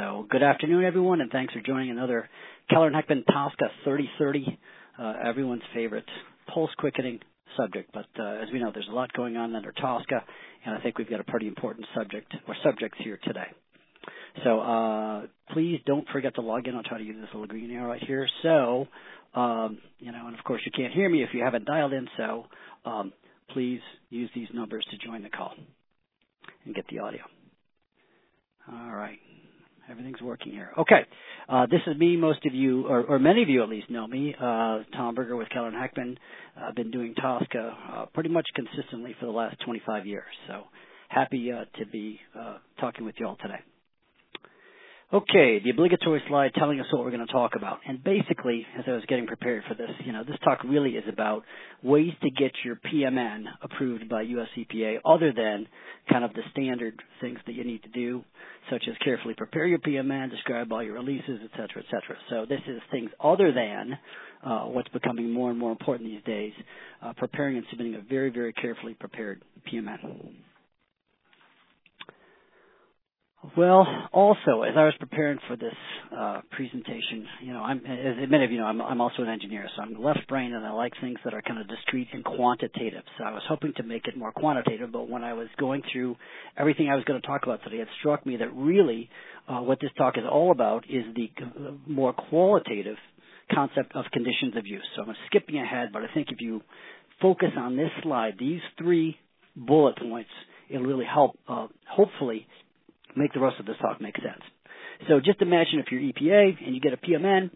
So, good afternoon, everyone, and thanks for joining another Keller and Heckman TSCA 3030, uh, everyone's favorite pulse quickening subject. But uh, as we know, there's a lot going on under TSCA, and I think we've got a pretty important subject or subjects here today. So uh, please don't forget to log in. I'll try to use this little green arrow right here. So, um, you know, and of course you can't hear me if you haven't dialed in. So um, please use these numbers to join the call and get the audio. All right. Everything's working here. Okay. Uh, this is me. Most of you, or, or, many of you at least, know me. Uh, Tom Berger with Keller and Heckman. I've been doing TSCA uh, pretty much consistently for the last 25 years. So happy uh, to be uh, talking with you all today. Okay, the obligatory slide telling us what we're going to talk about. And basically, as I was getting prepared for this, you know, this talk really is about ways to get your PMN approved by US EPA other than kind of the standard things that you need to do, such as carefully prepare your PMN, describe all your releases, et cetera, et cetera. So this is things other than uh, what's becoming more and more important these days, uh, preparing and submitting a very, very carefully prepared PMN. Well, also, as I was preparing for this uh, presentation, you know, I'm, as many of you know, I'm, I'm also an engineer, so I'm left brain and I like things that are kind of discrete and quantitative. So I was hoping to make it more quantitative, but when I was going through everything I was going to talk about today, it struck me that really uh, what this talk is all about is the more qualitative concept of conditions of use. So I'm skipping ahead, but I think if you focus on this slide, these three bullet points, it'll really help, uh, hopefully, make the rest of this talk make sense. So just imagine if you're EPA and you get a PMN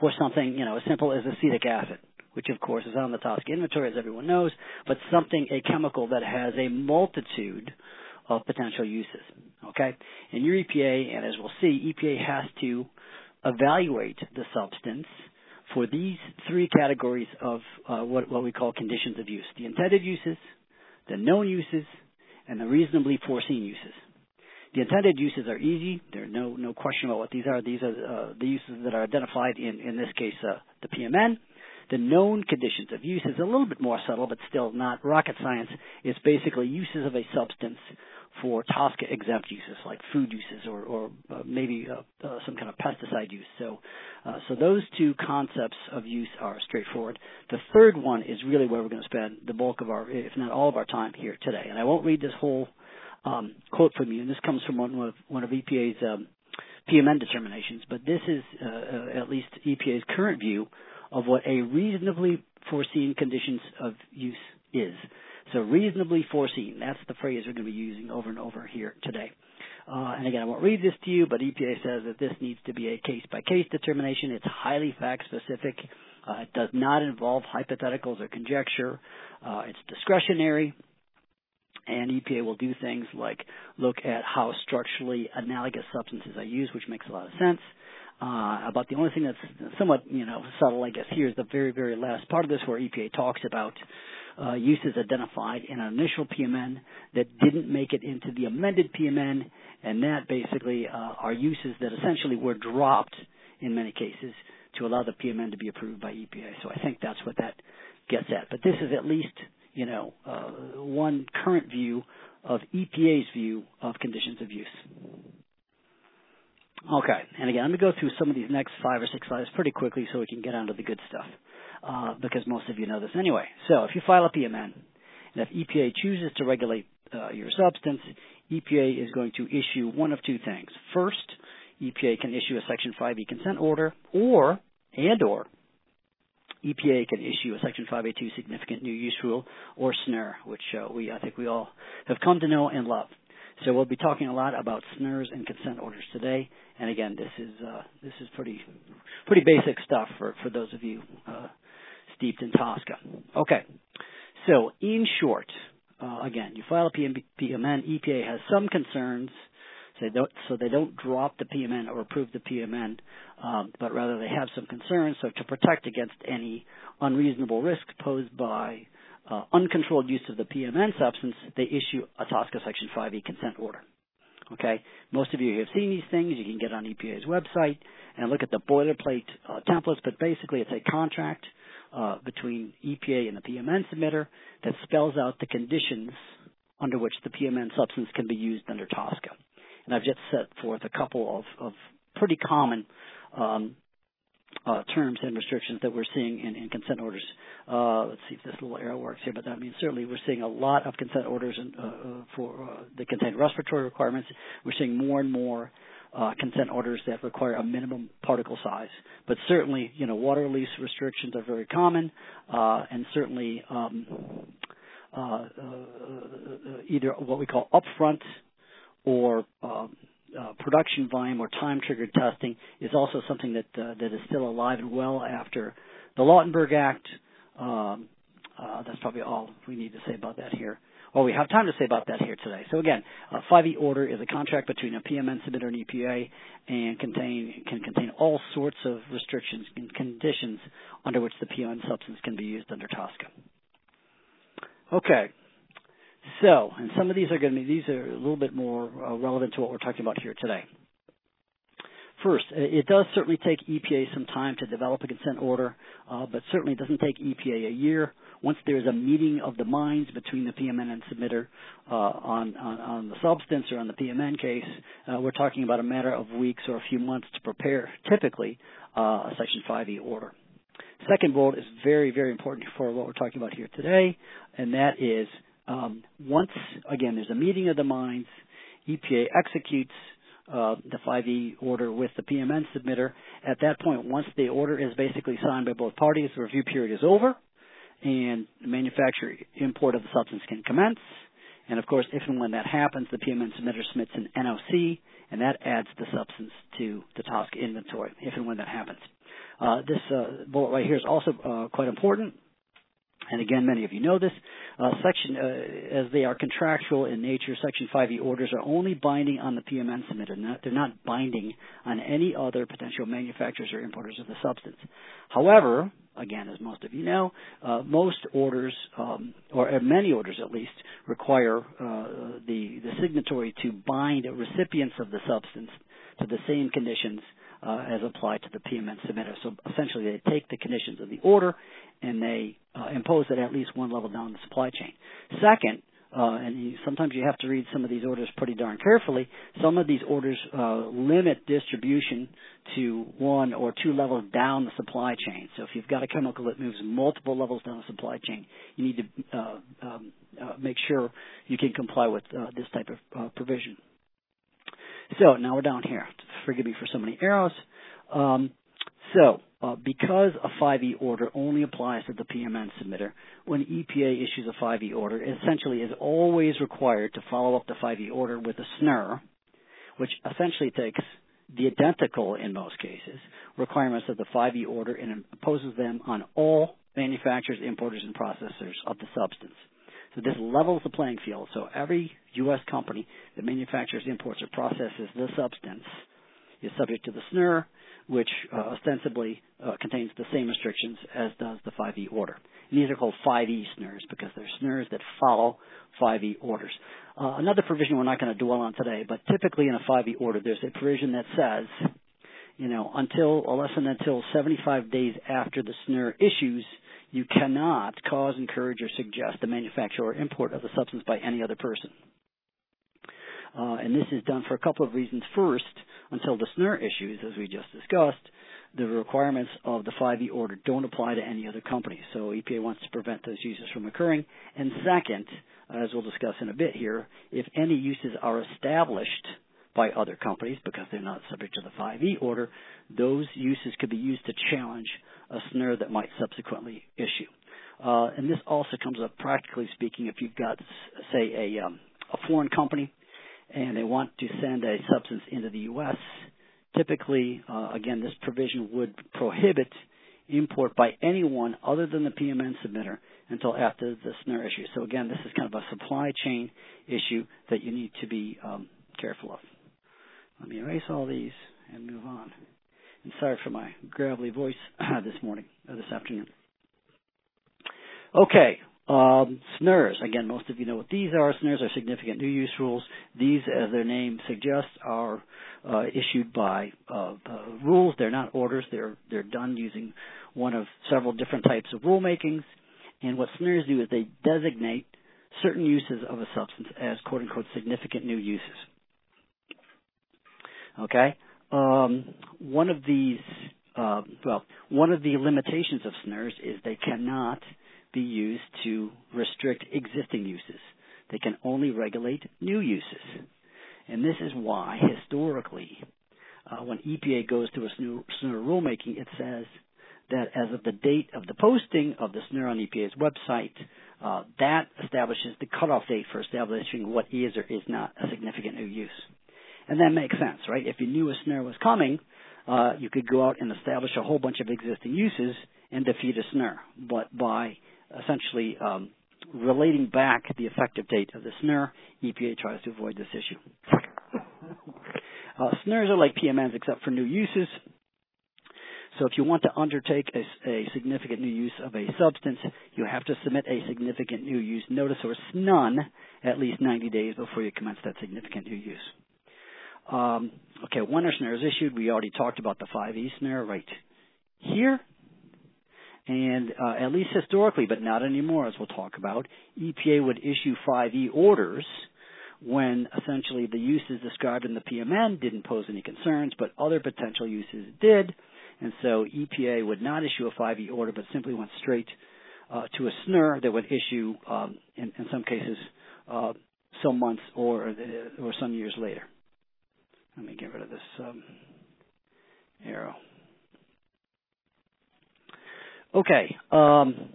for something, you know, as simple as acetic acid, which of course is on the TSCA inventory, as everyone knows, but something, a chemical that has a multitude of potential uses. Okay? And your EPA, and as we'll see, EPA has to evaluate the substance for these three categories of uh, what, what we call conditions of use the intended uses, the known uses, and the reasonably foreseen uses. The intended uses are easy. There's no no question about what these are. These are uh, the uses that are identified in in this case uh, the PMN. The known conditions of use is a little bit more subtle, but still not rocket science. It's basically uses of a substance for TSCA exempt uses like food uses or, or uh, maybe uh, uh, some kind of pesticide use. So, uh, so those two concepts of use are straightforward. The third one is really where we're going to spend the bulk of our, if not all of our time here today. And I won't read this whole um, quote from you, and this comes from one of one of EPA's um, PMN determinations, but this is uh, uh, at least EPA's current view of what a reasonably foreseen conditions of use is. So reasonably foreseen, that's the phrase we're going to be using over and over here today. Uh, and again, I won't read this to you, but EPA says that this needs to be a case-by-case determination. It's highly fact-specific. Uh, it does not involve hypotheticals or conjecture. Uh, it's discretionary and EPA will do things like look at how structurally analogous substances are used, which makes a lot of sense. Uh, about the only thing that's somewhat, you know, subtle, I guess, here is the very, very last part of this where EPA talks about uh, uses identified in an initial PMN that didn't make it into the amended PMN, and that basically uh, are uses that essentially were dropped in many cases to allow the PMN to be approved by EPA. So I think that's what that gets at. But this is at least you know, uh, one current view of EPA's view of conditions of use. Okay, and again, I'm going to go through some of these next five or six slides pretty quickly so we can get on to the good stuff, uh, because most of you know this anyway. So if you file a PMN, and if EPA chooses to regulate uh, your substance, EPA is going to issue one of two things. First, EPA can issue a Section 5e consent order, or and or EPA can issue a Section 582 significant new use rule or SNUR, which uh, we I think we all have come to know and love. So we'll be talking a lot about SNURs and consent orders today. And again, this is uh, this is pretty pretty basic stuff for for those of you uh, steeped in TSCA. Okay, so in short, uh, again, you file a PMN. EPA has some concerns so they don't, so they don't drop the PMN or approve the PMN, um, but rather they have some concerns. So to protect against any unreasonable risk posed by uh, uncontrolled use of the PMN substance, they issue a TSCA Section 5e consent order. Okay, most of you have seen these things. You can get on EPA's website and look at the boilerplate uh, templates, but basically it's a contract uh, between EPA and the PMN submitter that spells out the conditions under which the PMN substance can be used under TSCA. And I've just set forth a couple of, of pretty common um, uh, terms and restrictions that we're seeing in, in consent orders. Uh, let's see if this little arrow works here, but that means certainly we're seeing a lot of consent orders in, uh, uh for uh, that contain respiratory requirements. We're seeing more and more uh, consent orders that require a minimum particle size. But certainly, you know, water release restrictions are very common, and certainly um, either what we call upfront or um, uh, production volume or time triggered testing is also something that uh, that is still alive and well after the Lautenberg Act. Um, uh, that's probably all we need to say about that here. Well, we have time to say about that here today. So again, a 5E order is a contract between a PMN submitter and EPA and contain can contain all sorts of restrictions and conditions under which the PMN substance can be used under TSCA. Okay, so, and some of these are going to be, these are a little bit more uh, relevant to what we're talking about here today. First, it does certainly take EPA some time to develop a consent order, uh, but certainly it doesn't take EPA a year. Once there's a meeting of the minds between the PMN and submitter uh, on, on, on, the substance or on the PMN case, uh, we're talking about a matter of weeks or a few months to prepare, typically, uh, a Section 5E order. Second bullet is very, very important for what we're talking about here today, and that is um, once again, there's a meeting of the minds. EPA executes uh, the 5E order with the PMN submitter. At that point, once the order is basically signed by both parties, the review period is over, and the manufacturer import of the substance can commence. And of course, if and when that happens, the PMN submitter submits an NOC, and that adds the substance to the TSCA inventory, if and when that happens. Uh, this uh, bullet right here is also uh, quite important. And again, many of you know this. Uh, section, uh, as they are contractual in nature, Section 5E orders are only binding on the PMN submitter. Not, they're not binding on any other potential manufacturers or importers of the substance. However, again, as most of you know, uh, most orders, um, or uh, many orders at least, require uh, the, the signatory to bind recipients of the substance to the same conditions uh, as applied to the PMN submitter. So essentially, they take the conditions of the order and they uh, impose at at least one level down the supply chain. Second, uh, and you, sometimes you have to read some of these orders pretty darn carefully. Some of these orders uh, limit distribution to one or two levels down the supply chain. So if you've got a chemical that moves multiple levels down the supply chain, you need to uh, um, uh, make sure you can comply with uh, this type of uh, provision. So now we're down here. Forgive me for so many arrows. Um, so uh, because a 5E order only applies to the PMN submitter, when EPA issues a 5E order, it essentially is always required to follow up the 5E order with a SNUR, which essentially takes the identical, in most cases, requirements of the 5E order and imposes them on all manufacturers, importers, and processors of the substance. So this levels the playing field. So every U.S. company that manufactures, imports, or processes the substance is subject to the SNUR, which uh, ostensibly uh, contains the same restrictions as does the 5E order. And these are called 5E SNURs because they're SNURs that follow 5E orders. Uh, another provision we're not going to dwell on today, but typically in a 5E order, there's a provision that says, you know, until less than until 75 days after the SNUR issues, you cannot cause, encourage, or suggest the manufacture or import of the substance by any other person. Uh, and this is done for a couple of reasons. First, until the SNUR issues, as we just discussed, the requirements of the 5E order don't apply to any other company. So EPA wants to prevent those uses from occurring. And second, as we'll discuss in a bit here, if any uses are established by other companies because they're not subject to the 5E order, those uses could be used to challenge a SNUR that might subsequently issue. Uh, and this also comes up practically speaking if you've got, say, a, um, a foreign company and they want to send a substance into the U.S. Typically, uh, again, this provision would prohibit import by anyone other than the PMN submitter until after the SNUR issue. So again, this is kind of a supply chain issue that you need to be um, careful of. Let me erase all these and move on. And sorry for my gravelly voice this morning or this afternoon. Okay, um, SNURs. Again, most of you know what these are. SNURs are significant new use rules. These, as their name suggests, are uh, issued by uh, uh, rules. They're not orders. They're they're done using one of several different types of rulemakings. And what SNURs do is they designate certain uses of a substance as quote unquote significant new uses. Okay, um, one of these, uh, well, one of the limitations of SNURs is they cannot be used to restrict existing uses. They can only regulate new uses. And this is why, historically, uh, when EPA goes through a SNUR, rulemaking, it says that as of the date of the posting of the SNUR on EPA's website, uh, that establishes the cutoff date for establishing what is or is not a significant new use. And that makes sense, right? If you knew a SNUR was coming, uh, you could go out and establish a whole bunch of existing uses and defeat a SNUR. But by essentially um, relating back the effective date of the SNUR, EPA tries to avoid this issue. uh, SNURs are like PMNs except for new uses. So if you want to undertake a, a, significant new use of a substance, you have to submit a significant new use notice or SNUN at least 90 days before you commence that significant new use. Um, okay, when SNUR is issued, we already talked about the 5E SNUR right here. And uh, at least historically, but not anymore, as we'll talk about, EPA would issue 5E orders when essentially the uses described in the PMN didn't pose any concerns, but other potential uses did. And so EPA would not issue a 5E order, but simply went straight uh, to a SNUR that would issue, um, in, in, some cases, uh, some months or or some years later. Let me get rid of this um, arrow. Okay. Um,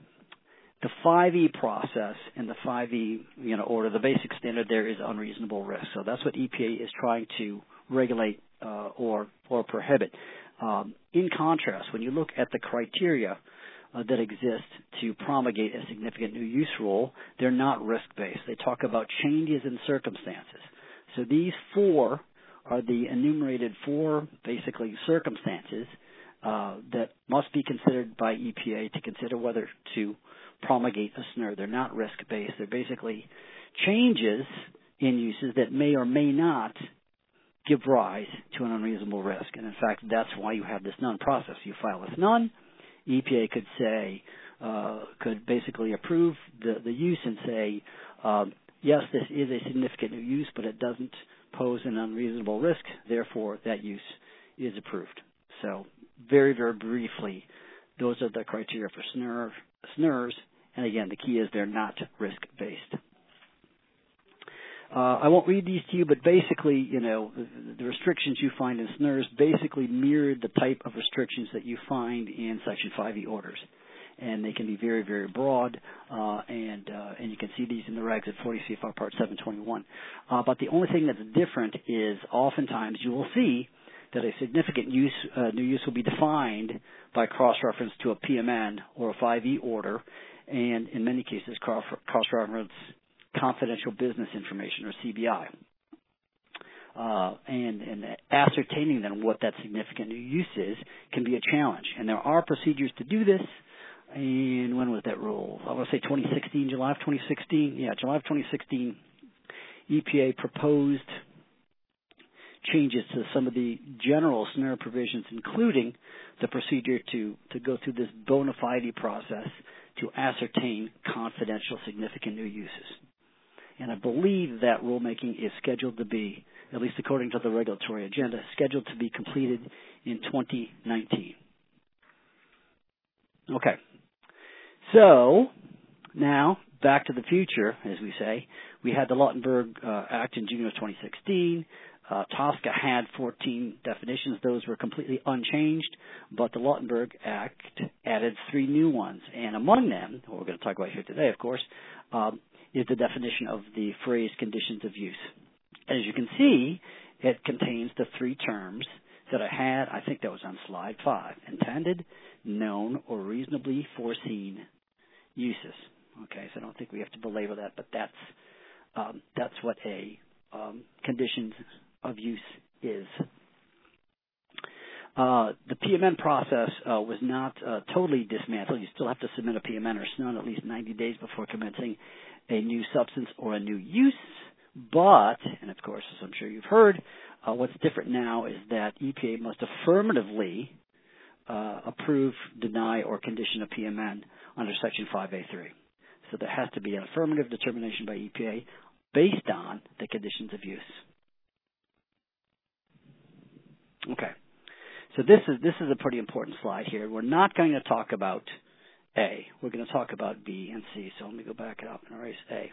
the 5E process and the 5E you know order, the basic standard there is unreasonable risk. So that's what EPA is trying to regulate uh, or or prohibit. Um, in contrast, when you look at the criteria uh, that exist to promulgate a significant new use rule, they're not risk based. They talk about changes in circumstances. So these four are the enumerated four basically circumstances uh, that must be considered by EPA to consider whether to promulgate a SNUR. They're not risk based. They're basically changes in uses that may or may not give rise to an unreasonable risk. And in fact, that's why you have this SNUN process. You file a SNUN. EPA could say, uh, could basically approve the, the use and say, um, yes, this is a significant new use, but it doesn't pose an unreasonable risk. Therefore, that use is approved. So very, very briefly, those are the criteria for SNUR, SNURs. And again, the key is they're not risk-based. Uh, I won't read these to you, but basically, you know, the, the, restrictions you find in SNURs basically mirrored the type of restrictions that you find in Section 5e orders. And they can be very, very broad, uh, and uh, and you can see these in the regs at 40 CFR Part 721. Uh, but the only thing that's different is oftentimes you will see that a significant use, uh, new use will be defined by cross-reference to a PMN or a 5E order, and in many cases cross-reference confidential business information or CBI. Uh, and, and ascertaining then what that significant new use is can be a challenge. And there are procedures to do this. And when was that rule? I want to say 2016, July of 2016. Yeah, July of 2016. EPA proposed changes to some of the general SNUR provisions, including the procedure to, to go through this bona fide process to ascertain confidential significant new uses. And I believe that rulemaking is scheduled to be, at least according to the regulatory agenda, scheduled to be completed in 2019. Okay. So, now, back to the future, as we say. We had the Lautenberg uh, Act in June of 2016. Uh, TSCA had 14 definitions. Those were completely unchanged, but the Lautenberg Act added three new ones. And among them, what we're going to talk about here today, of course, um, is the definition of the phrase conditions of use. As you can see, it contains the three terms that I had, I think that was on slide five, intended, known, or reasonably foreseen uses. Okay, so I don't think we have to belabor that, but that's um, that's what a um, conditions of use is. Uh, the PMN process uh, was not uh, totally dismantled. You still have to submit a PMN or SNUN at least 90 days before commencing a new substance or a new use. But, and of course, as I'm sure you've heard, uh, what's different now is that EPA must affirmatively uh, approve, deny, or condition a PMN under Section 5A3. So there has to be an affirmative determination by EPA based on the conditions of use. Okay. So this is this is a pretty important slide here. We're not going to talk about A. We're going to talk about B and C. So let me go back up and erase A.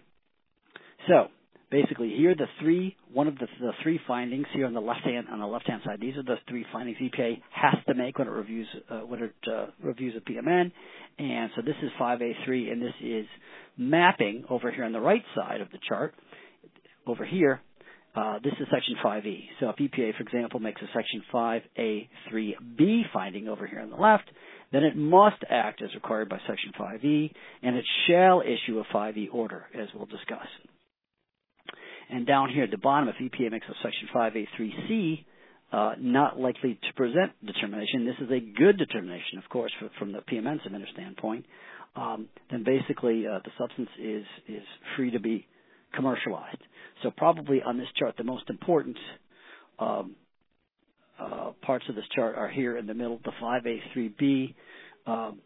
So basically, here the three one of the, the three findings here on the left hand on the left hand side. These are the three findings EPA has to make when it reviews uh, when it uh, reviews a PMN. And so this is 5A3, and this is mapping over here on the right side of the chart. Over here, uh, this is Section 5E. So if EPA, for example, makes a Section 5A3B finding over here on the left, then it must act as required by Section 5E, and it shall issue a 5E order, as we'll discuss. And down here at the bottom, if EPA makes a Section 5A3C, uh, not likely to present determination, this is a good determination, of course, for, from the PMN submitter standpoint, um, then basically uh, the substance is, is free to be commercialized. So probably on this chart, the most important um, uh, parts of this chart are here in the middle, the 5A3B um,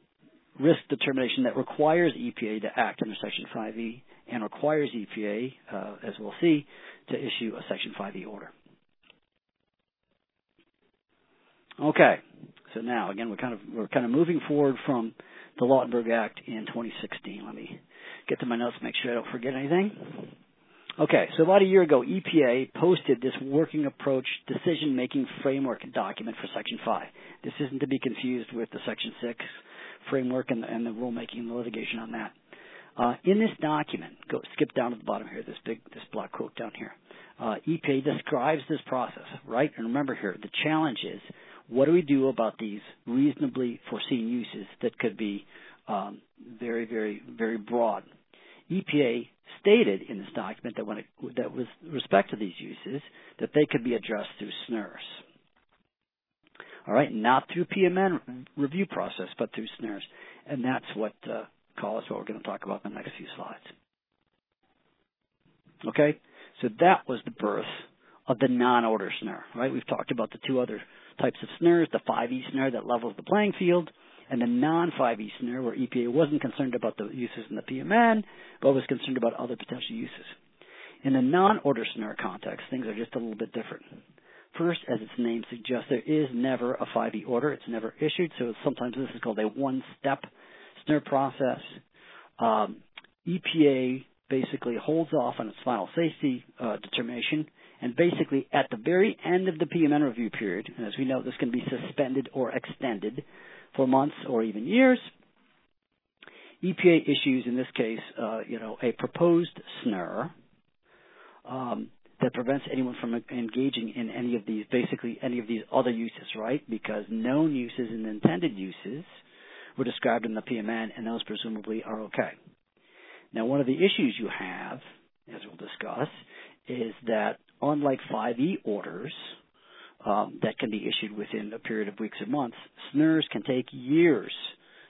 risk determination that requires EPA to act under Section 5E and requires EPA, uh, as we'll see, to issue a Section 5E order. Okay, so now again we're kind of we're kind of moving forward from the Lautenberg Act in 2016. Let me get to my notes, make sure I don't forget anything. Okay, so about a year ago, EPA posted this working approach decision making framework document for Section 5. This isn't to be confused with the Section 6 framework and the, and the rulemaking and the litigation on that. Uh, in this document, go skip down to the bottom here, this big this block quote down here. Uh, EPA describes this process, right? And remember here, the challenge is what do we do about these reasonably foreseen uses that could be um, very, very, very broad? EPA stated in this document that when it, that with respect to these uses, that they could be addressed through SNURs. All right, not through PMN review process, but through SNURs, and that's what uh, call what we're going to talk about in the next few slides. Okay, so that was the birth of the non-order SNUR. Right, we've talked about the two other types of SNURs, the 5E SNUR that levels the playing field, and the non-5E SNUR where EPA wasn't concerned about the uses in the PMN, but was concerned about other potential uses. In the non-order SNUR context, things are just a little bit different. First, as its name suggests, there is never a 5E order. It's never issued, so sometimes this is called a one-step SNUR process. Um, EPA basically holds off on its final safety uh, determination and basically, at the very end of the PMN review period, and as we know, this can be suspended or extended for months or even years, EPA issues, in this case, uh, you know, a proposed SNUR um, that prevents anyone from engaging in any of these, basically any of these other uses, right? Because known uses and intended uses were described in the PMN, and those presumably are okay. Now, one of the issues you have, as we'll discuss, is that unlike 5E orders um, that can be issued within a period of weeks or months, SNURs can take years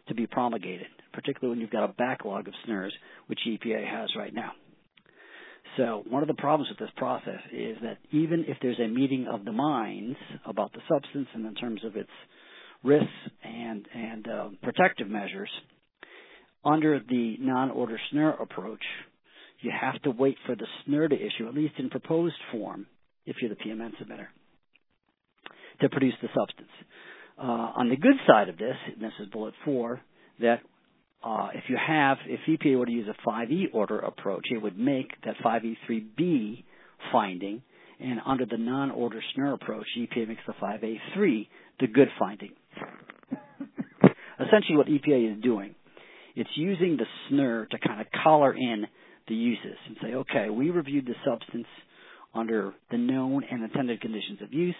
to be promulgated, particularly when you've got a backlog of SNURs, which EPA has right now. So one of the problems with this process is that even if there's a meeting of the minds about the substance and in terms of its risks and and uh, protective measures, under the non-order SNUR approach, you have to wait for the SNUR to issue, at least in proposed form, if you're the PMN submitter, to produce the substance. Uh, on the good side of this, and this is bullet four, that uh, if you have, if EPA were to use a 5E order approach, it would make that 5A3B finding, and under the non-order SNUR approach, EPA makes the 5A3 the good finding. Essentially, what EPA is doing, it's using the SNUR to kind of collar in the uses and say, okay, we reviewed the substance under the known and intended conditions of use.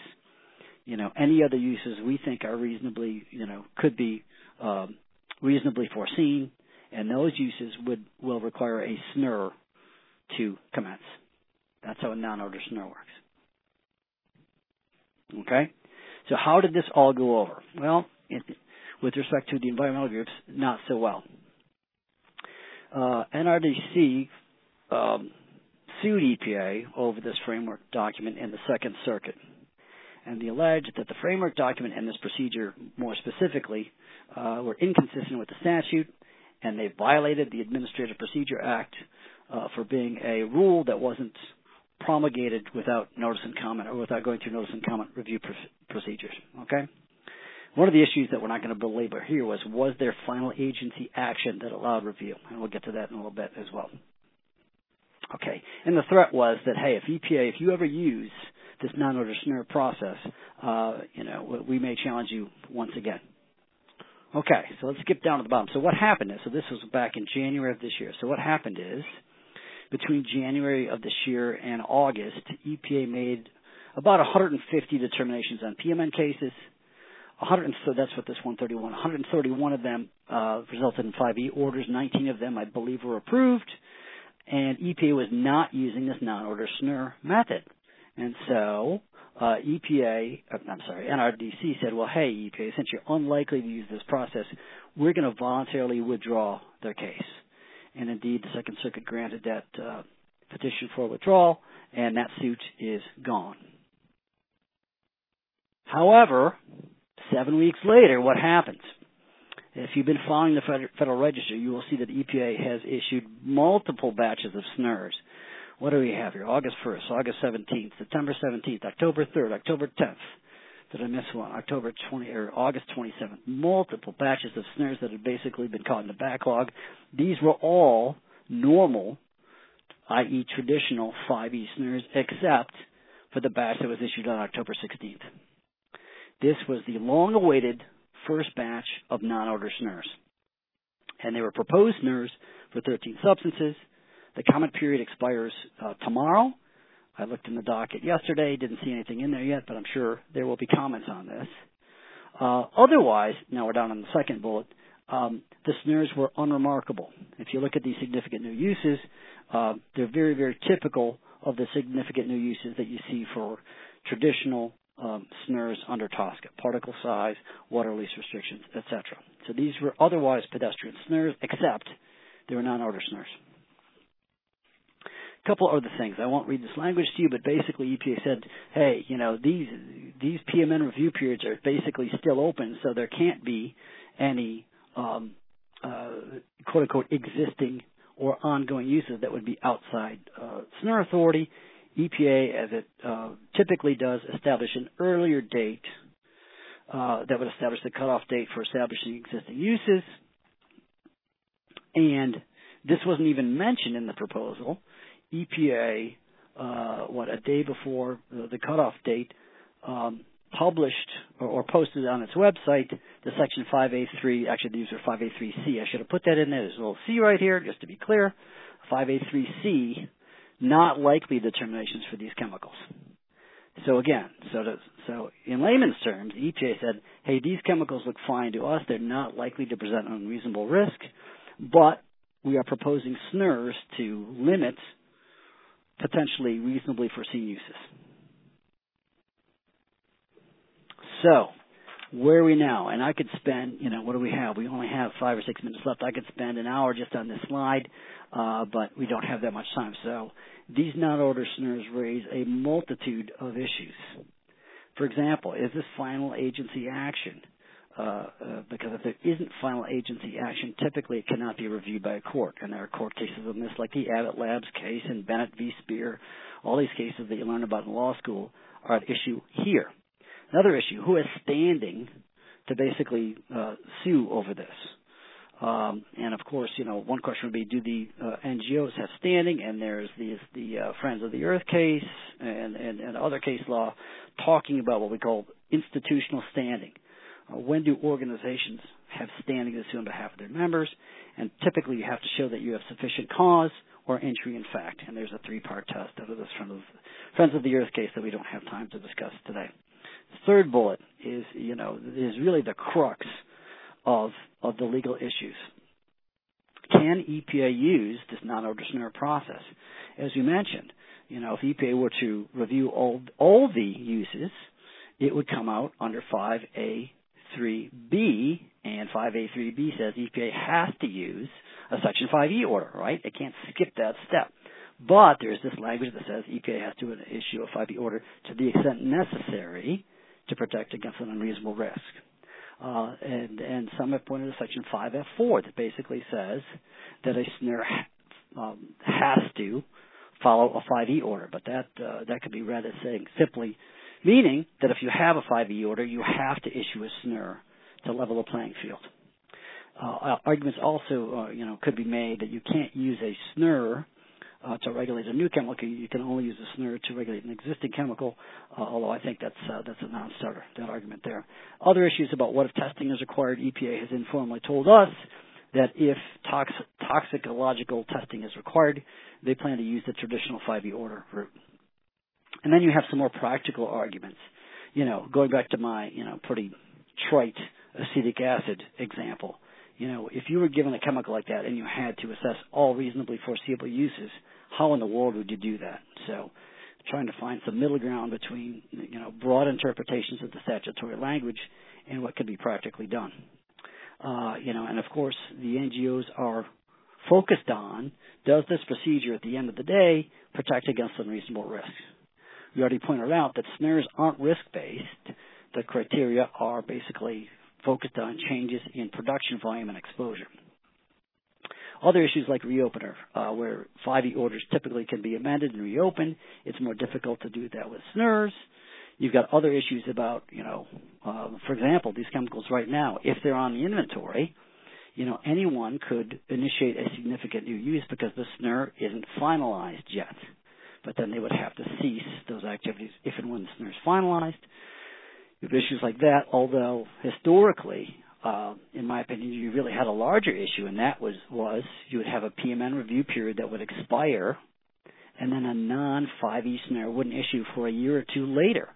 You know, any other uses we think are reasonably, you know, could be um, reasonably foreseen, and those uses would will require a SNUR to commence. That's how a non-order SNUR works. Okay, so how did this all go over? Well, it, with respect to the environmental groups, not so well. Uh, NRDC um, sued EPA over this framework document in the Second Circuit. And they alleged that the framework document and this procedure, more specifically, uh, were inconsistent with the statute, and they violated the Administrative Procedure Act uh, for being a rule that wasn't promulgated without notice and comment or without going through notice and comment review pr- procedures. Okay? One of the issues that we're not going to belabor here was was there final agency action that allowed review? And we'll get to that in a little bit as well. Okay. And the threat was that, hey, if EPA, if you ever use this non-order SNUR process, uh, you know, we may challenge you once again. Okay, so let's skip down to the bottom. So what happened is, so this was back in January of this year. So what happened is, between January of this year and August, EPA made about 150 determinations on PMN cases. 100, so that's what this 131. 131 of them uh, resulted in 5E orders. 19 of them, I believe, were approved and EPA was not using this non-order SNUR method. And so uh, EPA, uh, I'm sorry, NRDC said, well, hey, EPA, since you're unlikely to use this process, we're going to voluntarily withdraw their case. And indeed, the Second Circuit granted that uh, petition for withdrawal, and that suit is gone. However, seven weeks later, what happens? If you've been following the Federal Register, you will see that EPA has issued multiple batches of SNURs. What do we have here? August 1st, August 17th, September 17th, October 3rd, October 10th. Did I miss one? October 20 or August 27th. Multiple batches of SNURs that had basically been caught in the backlog. These were all normal, i.e., traditional 5E SNURs, except for the batch that was issued on October 16th. This was the long-awaited first batch of non-order SNURs. And they were proposed SNURs for 13 substances. The comment period expires uh, tomorrow. I looked in the docket yesterday, didn't see anything in there yet, but I'm sure there will be comments on this. Uh, otherwise, now we're down on the second bullet, um, the SNURs were unremarkable. If you look at these significant new uses, uh, they're very, very typical of the significant new uses that you see for traditional um, SNURs under TSCA, particle size, water release restrictions, etc. So these were otherwise pedestrian SNURs, except they were non-order SNURs. A couple other things. I won't read this language to you, but basically EPA said, hey, you know, these these PMN review periods are basically still open, so there can't be any um, uh, quote unquote existing or ongoing uses that would be outside uh, SNUR authority EPA, as it uh, typically does, establish an earlier date uh, that would establish the cutoff date for establishing existing uses. And this wasn't even mentioned in the proposal. EPA, uh, what, a day before the, cutoff date, um, published or, or, posted on its website the section 5A3, actually these are 5A3C. I should have put that in there. There's a little C right here, just to be clear. 5A3C not likely determinations for these chemicals. So again, so to, so in layman's terms, EPA said, hey, these chemicals look fine to us. They're not likely to present unreasonable risk, but we are proposing SNURs to limit potentially reasonably foreseen uses. So, where are we now? And I could spend, you know, what do we have? We only have five or six minutes left. I could spend an hour just on this slide, uh, but we don't have that much time. So these non-order SNURs raise a multitude of issues. For example, is this final agency action? Uh, uh, because if there isn't final agency action, typically it cannot be reviewed by a court. And there are court cases on this, like the Abbott Labs case and Bennett v. Spear. All these cases that you learn about in law school are at issue here. Another issue, who has standing to basically uh, sue over this? Um, and of course, you know, one question would be, do the uh, NGOs have standing? And there's the, the uh, Friends of the Earth case and, and, and other case law talking about what we call institutional standing. Uh, when do organizations have standing to sue on behalf of their members? And typically, you have to show that you have sufficient cause or injury in fact. And there's a three-part test out of this Friends of, Friends of the Earth case that we don't have time to discuss today. Third bullet is, you know, is really the crux of of the legal issues. Can EPA use this non-order process? As you mentioned, you know, if EPA were to review all all the uses, it would come out under 5A3B, and 5A3B says EPA has to use a Section 5E order, right? It can't skip that step. But there's this language that says EPA has to issue a 5E order to the extent necessary to protect against an unreasonable risk. Uh, and, and some have pointed to Section 5F4 that basically says that a SNUR um, has to follow a 5E order, but that uh, that could be read as saying simply, meaning that if you have a 5E order, you have to issue a SNUR to level the playing field. Uh, arguments also, uh, you know, could be made that you can't use a SNUR uh, to regulate a new chemical. You can only use a SNUR to regulate an existing chemical, uh, although I think that's uh, that's a non-starter. That argument there. Other issues about what if testing is required. EPA has informally told us that if tox- toxicological testing is required, they plan to use the traditional 5E order route. And then you have some more practical arguments. You know, going back to my you know pretty trite acetic acid example you know, if you were given a chemical like that and you had to assess all reasonably foreseeable uses, how in the world would you do that? So, trying to find some middle ground between, you know, broad interpretations of the statutory language and what can be practically done. Uh, you know, and of course, the NGOs are focused on does this procedure at the end of the day protect against unreasonable risks? We already pointed out that SNURs aren't risk based. The criteria are basically focused on changes in production volume and exposure. Other issues like reopener, uh, where 5E orders typically can be amended and reopened. It's more difficult to do that with SNURs. You've got other issues about, you know, uh, for example, these chemicals right now, if they're on the inventory, you know, anyone could initiate a significant new use because the SNUR isn't finalized yet. But then they would have to cease those activities if and when the SNUR is finalized with issues like that. Although historically, uh, in my opinion, you really had a larger issue, and that was was you would have a PMN review period that would expire, and then a non 5E SNUR wouldn't issue for a year or two later.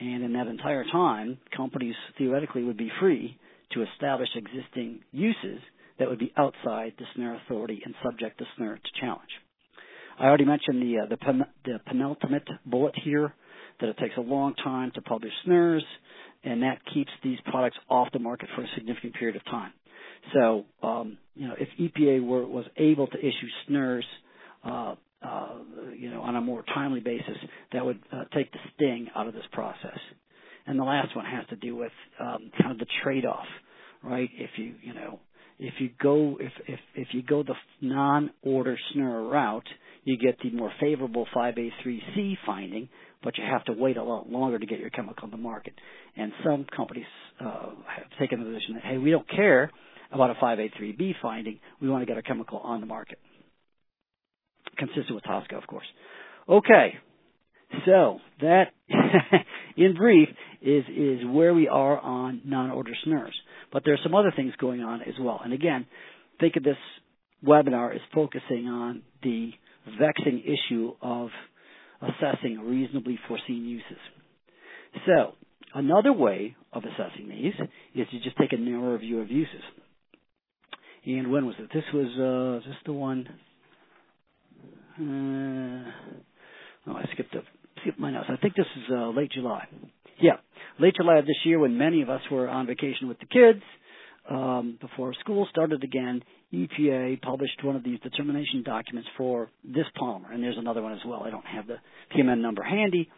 And in that entire time, companies theoretically would be free to establish existing uses that would be outside the SNUR authority and subject the SNUR to challenge. I already mentioned the uh, the, pen, the penultimate bullet here that it takes a long time to publish SNURs, and that keeps these products off the market for a significant period of time. So, um, you know, if EPA were, was able to issue SNURs, uh, uh, you know, on a more timely basis, that would uh, take the sting out of this process. And the last one has to do with um, kind of the trade-off, right? If you, you know, if you go if if if you go the non-order SNUR route, you get the more favorable 5A3C finding, but you have to wait a lot longer to get your chemical on the market. And some companies uh, have taken the position that, hey, we don't care about a 5A3B finding. We want to get our chemical on the market. Consistent with TSCA, of course. Okay, so that, in brief, is is where we are on non-order SNURs. But there are some other things going on as well. And again, think of this webinar as focusing on the vexing issue of assessing reasonably foreseen uses. So, another way of assessing these is to just take a narrow view of uses. And when was it? This was uh, this the one. Uh, oh, I skipped a, skipped my notes. I think this is uh, late July. Yeah, late July of this year, when many of us were on vacation with the kids, um, before school started again, EPA published one of these determination documents for this polymer, and there's another one as well. I don't have the PMN number handy,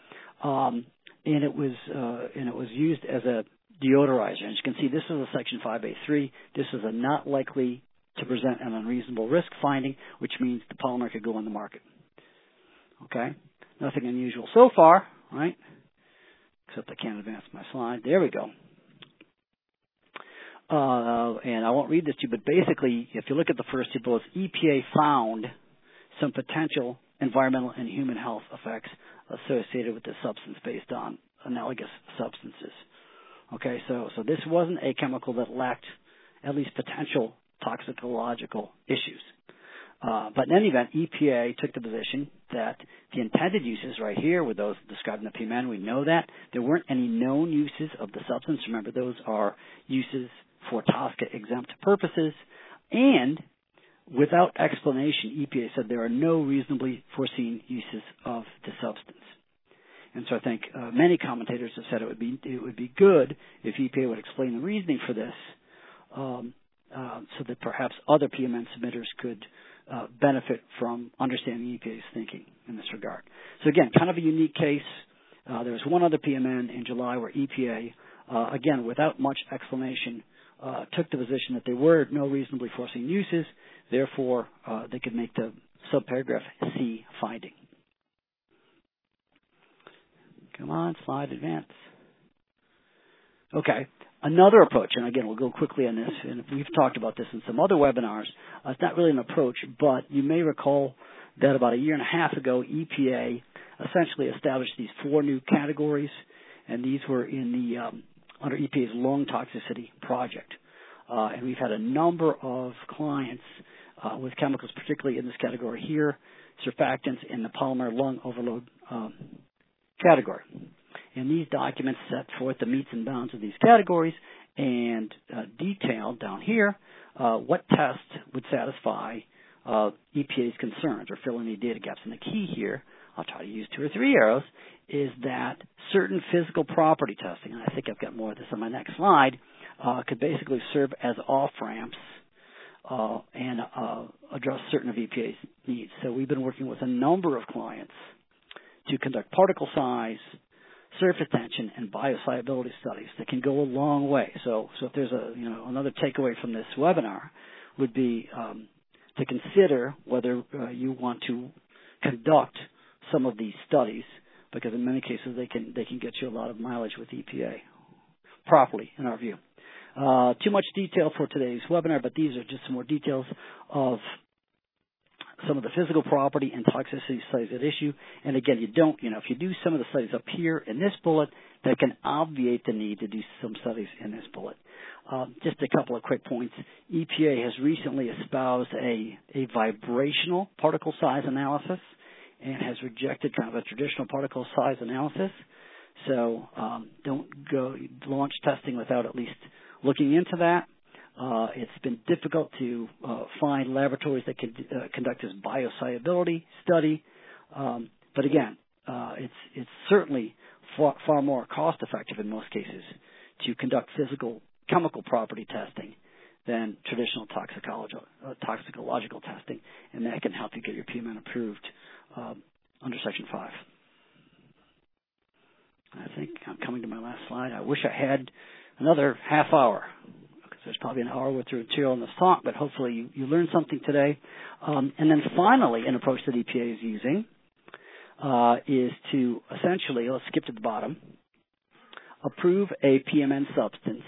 um, and it was uh, and it was used as a deodorizer. And as you can see, this is a Section 5A3. This is a not likely to present an unreasonable risk finding, which means the polymer could go on the market. Okay, nothing unusual so far, right? Except I can't advance my slide. There we go. Uh, and I won't read this to you, but basically, if you look at the first two bullets, EPA found some potential environmental and human health effects associated with this substance based on analogous substances. Okay, so so this wasn't a chemical that lacked at least potential toxicological issues. Uh, but in any event, EPA took the position that the intended uses right here were those described in the PMN. We know that. There weren't any known uses of the substance. Remember, those are uses for TSCA exempt purposes, and without explanation, EPA said there are no reasonably foreseen uses of the substance. And so I think uh, many commentators have said it would be it would be good if EPA would explain the reasoning for this, um, uh, so that perhaps other PMN submitters could uh, benefit from understanding EPA's thinking in this regard. So again, kind of a unique case. Uh, there was one other PMN in July where EPA, uh, again, without much explanation, uh, took the position that there were no reasonably forcing uses, therefore uh, they could make the subparagraph C finding. Come on, slide advance. Okay. Another approach, and again, we'll go quickly on this, and we've talked about this in some other webinars. Uh, it's not really an approach, but you may recall that about a year and a half ago, EPA essentially established these four new categories, and these were in the um, under EPA's lung toxicity project. Uh, and we've had a number of clients uh, with chemicals, particularly in this category here, surfactants in the polymer lung overload um, category. And these documents set forth the metes and bounds of these categories and uh, detail down here uh, what tests would satisfy uh, EPA's concerns or fill any data gaps. And the key here, I'll try to use two or three arrows, is that certain physical property testing, and I think I've got more of this on my next slide, uh, could basically serve as off ramps uh, and uh, address certain of EPA's needs. So we've been working with a number of clients to conduct particle size, surface tension, and biosolubility studies that can go a long way. So, so if there's a you know another takeaway from this webinar, would be um, to consider whether uh, you want to conduct some of these studies because in many cases they can they can get you a lot of mileage with EPA properly in our view. Uh, too much detail for today's webinar, but these are just some more details of some of the physical property and toxicity studies at issue. And again, you don't, you know, if you do some of the studies up here in this bullet, that can obviate the need to do some studies in this bullet. Uh, just a couple of quick points. EPA has recently espoused a, a vibrational particle size analysis and has rejected kind of a traditional particle size analysis. So um, don't go launch testing without at least looking into that. Uh, it's been difficult to uh, find laboratories that can uh, conduct this biosolubility study, um, but again, uh, it's it's certainly far, far more cost effective in most cases to conduct physical chemical property testing than traditional toxicological, uh, testing, and that can help you get your PMN approved um, under Section 5. I think I'm coming to my last slide. I wish I had another half hour because there's probably an hour worth of material in this talk, but hopefully you, you learned something today. Um, and then finally, an approach that EPA is using uh, is to essentially, let's skip to the bottom, approve a PMN substance.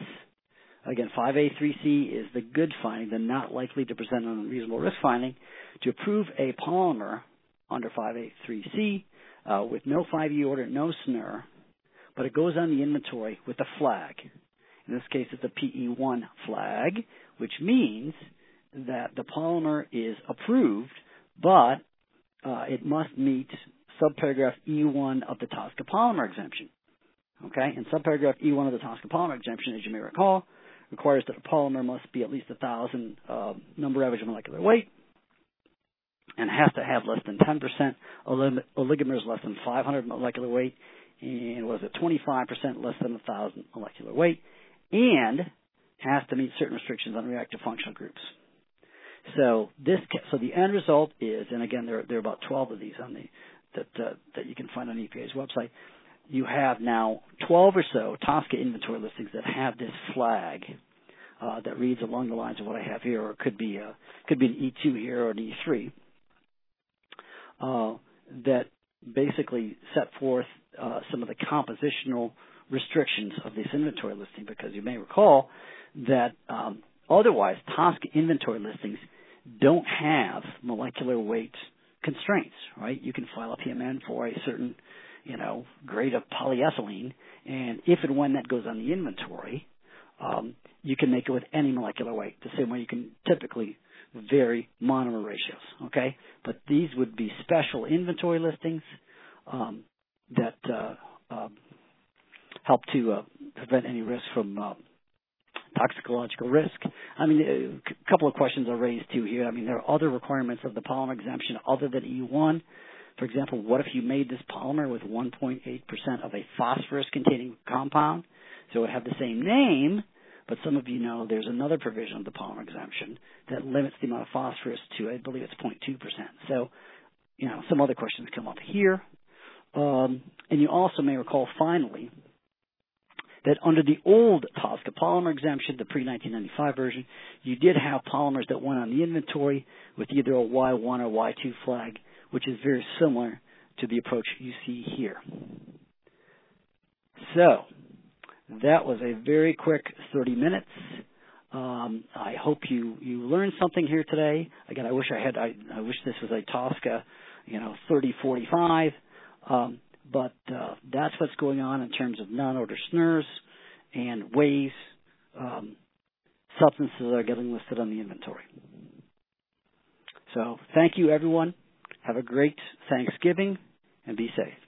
Again, 5A3C is the good finding, the not likely to present an unreasonable risk finding, to approve a polymer under 5A3C uh, with no 5E order, no SNUR, but it goes on the inventory with a flag. In this case, it's a PE1 flag, which means that the polymer is approved, but uh, it must meet subparagraph E1 of the TSCA polymer exemption. Okay, and subparagraph E1 of the TSCA polymer exemption, as you may recall, requires that a polymer must be at least a thousand uh, number average molecular weight and has to have less than 10% oligomers less than 500 molecular weight and was it 25% less than 1,000 molecular weight and has to meet certain restrictions on reactive functional groups. So this, so the end result is, and again, there, there are about 12 of these on the that uh, that you can find on EPA's website. You have now 12 or so TSCA inventory listings that have this flag uh, that reads along the lines of what I have here, or it could be a, could be an E2 here or an E3 uh, that basically set forth uh, some of the compositional restrictions of this inventory listing because you may recall that um, otherwise TSCA inventory listings don't have molecular weight constraints, right? You can file a PMN for a certain, you know, grade of polyethylene, and if and when that goes on the inventory, um, you can make it with any molecular weight, the same way you can typically vary monomer ratios, okay? But these would be special inventory listings um, that uh, uh, help to uh, prevent any risk from uh, toxicological risk. I mean, a couple of questions are raised too here. I mean, there are other requirements of the polymer exemption other than E1. For example, what if you made this polymer with 1.8% of a phosphorus-containing compound? So it would have the same name, but some of you know there's another provision of the polymer exemption that limits the amount of phosphorus to, I believe it's 0.2%. So, you know, some other questions come up here. Um, and you also may recall finally that under the old TSCA polymer exemption, the pre-1995 version, you did have polymers that went on the inventory with either a Y1 or Y2 flag, which is very similar to the approach you see here. So that was a very quick 30 minutes. Um, I hope you you learned something here today. Again, I wish I had. I, I wish this was a TSCA, you know, 3045. Um, but uh, that's what's going on in terms of non-order SNURs and ways um, substances are getting listed on the inventory. So thank you, everyone. Have a great Thanksgiving and be safe.